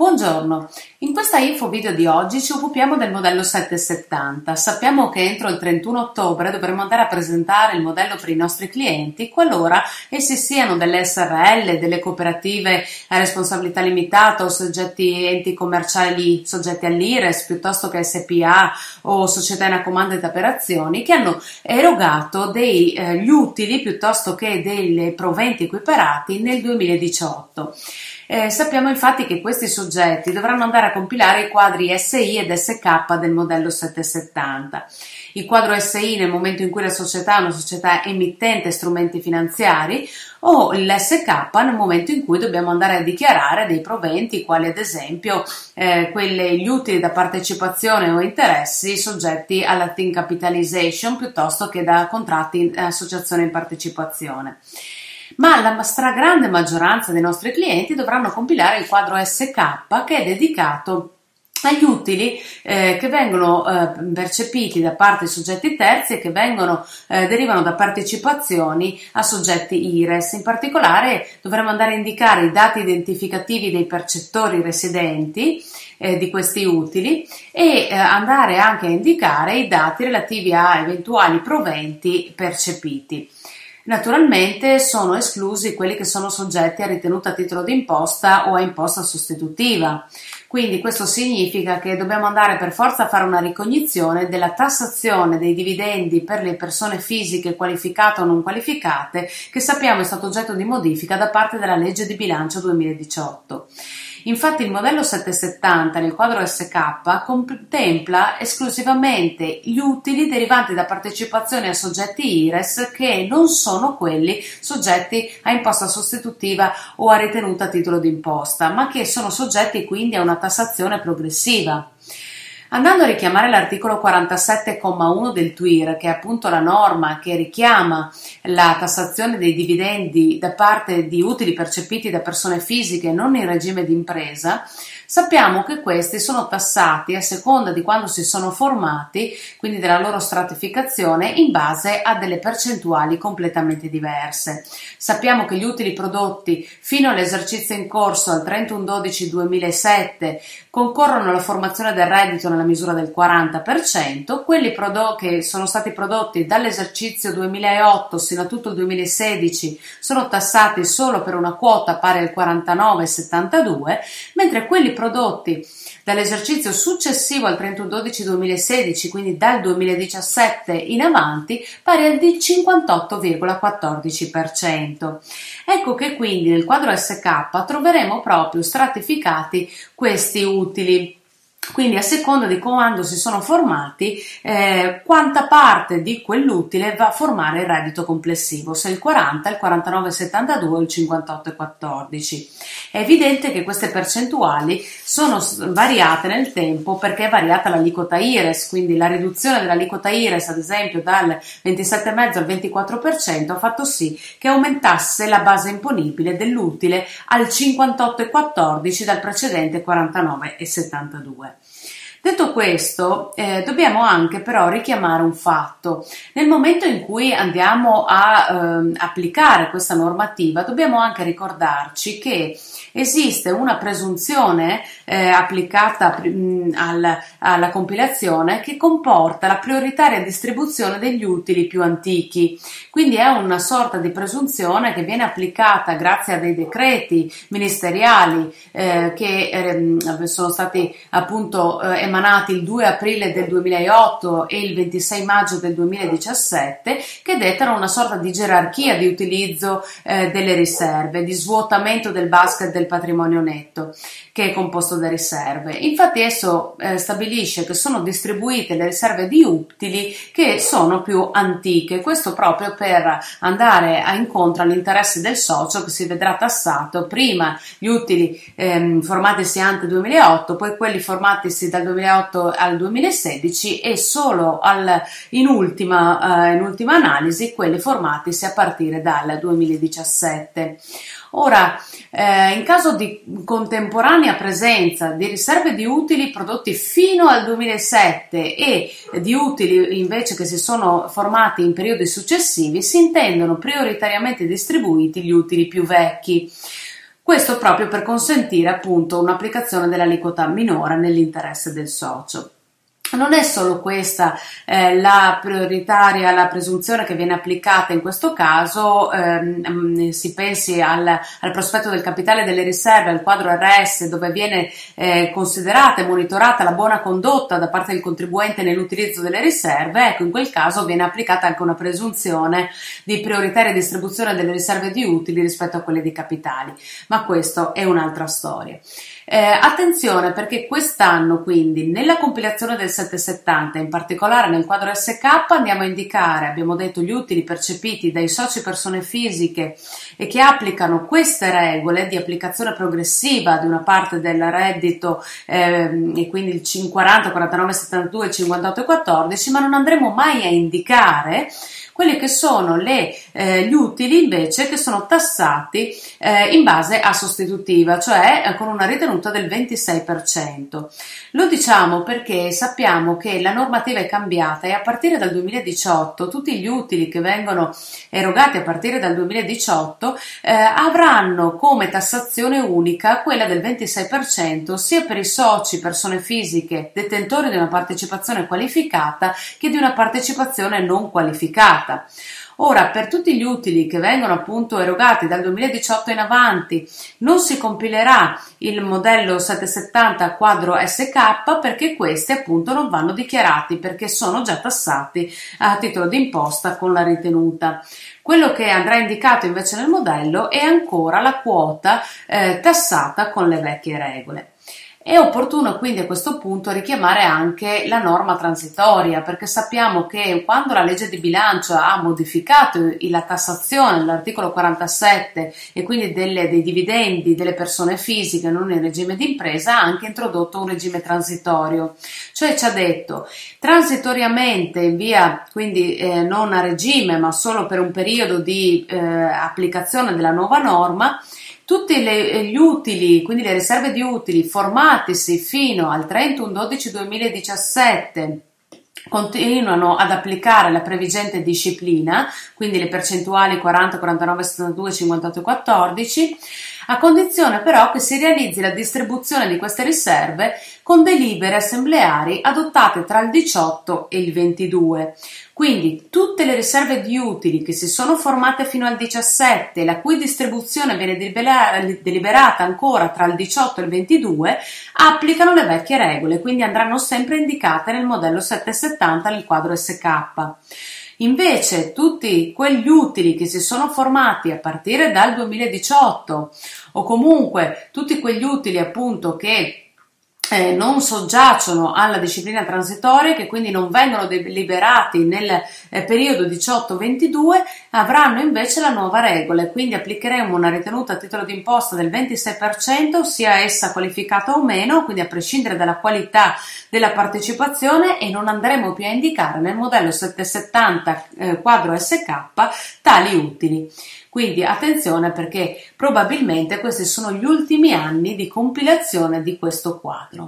Buongiorno, in questa info video di oggi ci occupiamo del modello 770. Sappiamo che entro il 31 ottobre dovremo andare a presentare il modello per i nostri clienti qualora essi siano delle SRL, delle cooperative a responsabilità limitata o soggetti enti commerciali soggetti all'IRES piuttosto che SPA o società in accomandita per azioni che hanno erogato degli eh, utili piuttosto che dei proventi equiparati nel 2018. Eh, sappiamo infatti che questi soggetti dovranno andare a compilare i quadri SI ed SK del modello 770. Il quadro SI nel momento in cui la società è una società emittente strumenti finanziari o l'SK nel momento in cui dobbiamo andare a dichiarare dei proventi quali ad esempio eh, quelle, gli utili da partecipazione o interessi soggetti alla team capitalization piuttosto che da contratti in associazione in partecipazione ma la stragrande maggioranza dei nostri clienti dovranno compilare il quadro SK che è dedicato agli utili eh, che vengono eh, percepiti da parte di soggetti terzi e che vengono, eh, derivano da partecipazioni a soggetti IRES. In particolare dovremo andare a indicare i dati identificativi dei percettori residenti eh, di questi utili e eh, andare anche a indicare i dati relativi a eventuali proventi percepiti. Naturalmente sono esclusi quelli che sono soggetti a ritenuta titolo d'imposta o a imposta sostitutiva. Quindi questo significa che dobbiamo andare per forza a fare una ricognizione della tassazione dei dividendi per le persone fisiche qualificate o non qualificate che sappiamo è stato oggetto di modifica da parte della legge di bilancio 2018. Infatti il modello 770 nel quadro SK contempla esclusivamente gli utili derivanti da partecipazioni a soggetti IRES che non sono quelli soggetti a imposta sostitutiva o a ritenuta titolo d'imposta, ma che sono soggetti quindi a una tassazione progressiva. Andando a richiamare l'articolo 47,1 del TWIR, che è appunto la norma che richiama la tassazione dei dividendi da parte di utili percepiti da persone fisiche non in regime di impresa, sappiamo che questi sono tassati a seconda di quando si sono formati, quindi della loro stratificazione, in base a delle percentuali completamente diverse. Sappiamo che gli utili prodotti fino all'esercizio in corso al 31-12-2007 concorrono alla formazione del reddito nella misura del 40%, quelli prodo- che sono stati prodotti dall'esercizio 2008 sino a tutto il 2016 sono tassati solo per una quota pari al 49,72, mentre quelli prodotti dall'esercizio successivo al 31-12-2016, quindi dal 2017 in avanti, pari al 58,14%. Ecco che quindi nel quadro SK troveremo proprio stratificati questi utili quindi a seconda di quando si sono formati, eh, quanta parte di quell'utile va a formare il reddito complessivo, se il 40, il 49,72 o il 58,14. È evidente che queste percentuali sono variate nel tempo perché è variata l'aliquota IRES, quindi la riduzione dell'aliquota IRES, ad esempio dal 27,5 al 24%, ha fatto sì che aumentasse la base imponibile dell'utile al 58,14 dal precedente 49,72. Detto questo, eh, dobbiamo anche però richiamare un fatto. Nel momento in cui andiamo a eh, applicare questa normativa, dobbiamo anche ricordarci che esiste una presunzione eh, applicata mh, al, alla compilazione che comporta la prioritaria distribuzione degli utili più antichi. Quindi è una sorta di presunzione che viene applicata grazie a dei decreti ministeriali eh, che ehm, sono stati appunto eh, emanati il 2 aprile del 2008 e il 26 maggio del 2017 che dettano una sorta di gerarchia di utilizzo eh, delle riserve, di svuotamento del basket del patrimonio netto che è composto da riserve. Infatti esso eh, stabilisce che sono distribuite le riserve di utili che sono più antiche, questo proprio per andare a incontro all'interesse del socio che si vedrà tassato prima gli utili ehm, formatisi ante 2008, poi quelli formatisi dal 2008 al 2016 e solo al, in, ultima, eh, in ultima analisi quelli formatisi a partire dal 2017. Ora, eh, in caso di contemporanea presenza di riserve di utili prodotti fino al 2007 e di utili invece che si sono formati in periodi successivi, si intendono prioritariamente distribuiti gli utili più vecchi. Questo proprio per consentire appunto un'applicazione dell'aliquota minore nell'interesse del socio. Non è solo questa eh, la prioritaria, la presunzione che viene applicata in questo caso, ehm, si pensi al, al, prospetto del capitale delle riserve, al quadro RS, dove viene eh, considerata e monitorata la buona condotta da parte del contribuente nell'utilizzo delle riserve, ecco in quel caso viene applicata anche una presunzione di prioritaria distribuzione delle riserve di utili rispetto a quelle di capitali, ma questo è un'altra storia. Eh, attenzione perché quest'anno quindi nella compilazione del 770, in particolare nel quadro SK, andiamo a indicare, abbiamo detto, gli utili percepiti dai soci persone fisiche e che applicano queste regole di applicazione progressiva di una parte del reddito eh, e quindi il 40, 49, 72, 58 e 14, ma non andremo mai a indicare quelli che sono le, eh, gli utili invece che sono tassati eh, in base a sostitutiva, cioè eh, con una ritenuta del 26%. Lo diciamo perché sappiamo che la normativa è cambiata e a partire dal 2018 tutti gli utili che vengono erogati a partire dal 2018 eh, avranno come tassazione unica quella del 26% sia per i soci, persone fisiche, detentori di una partecipazione qualificata che di una partecipazione non qualificata. Ora, per tutti gli utili che vengono appunto erogati dal 2018 in avanti, non si compilerà il modello 770 quadro SK perché questi appunto non vanno dichiarati perché sono già tassati a titolo di imposta con la ritenuta. Quello che andrà indicato invece nel modello è ancora la quota eh, tassata con le vecchie regole. È opportuno quindi a questo punto richiamare anche la norma transitoria perché sappiamo che quando la legge di bilancio ha modificato la tassazione dell'articolo 47 e quindi delle, dei dividendi delle persone fisiche non in regime di impresa ha anche introdotto un regime transitorio, cioè ci ha detto transitoriamente in via quindi eh, non a regime ma solo per un periodo di eh, applicazione della nuova norma tutti le, gli utili, quindi le riserve di utili formatisi fino al 31-12-2017 continuano ad applicare la previgente disciplina, quindi le percentuali 40, 49, 72, 58 e 14, a condizione però che si realizzi la distribuzione di queste riserve con delibere assembleari adottate tra il 18 e il 22. Quindi tutte le riserve di utili che si sono formate fino al 17 la cui distribuzione viene deliberata ancora tra il 18 e il 22 applicano le vecchie regole, quindi andranno sempre indicate nel modello 770 nel quadro SK. Invece tutti quegli utili che si sono formati a partire dal 2018 o comunque tutti quegli utili appunto che eh, non soggiacciono alla disciplina transitoria, che quindi non vengono deliberati nel eh, periodo 18-22, avranno invece la nuova regola e quindi applicheremo una ritenuta a titolo di imposta del 26%, sia essa qualificata o meno, quindi a prescindere dalla qualità della partecipazione e non andremo più a indicare nel modello 770 eh, quadro SK tali utili. Quindi attenzione perché probabilmente questi sono gli ultimi anni di compilazione di questo quadro.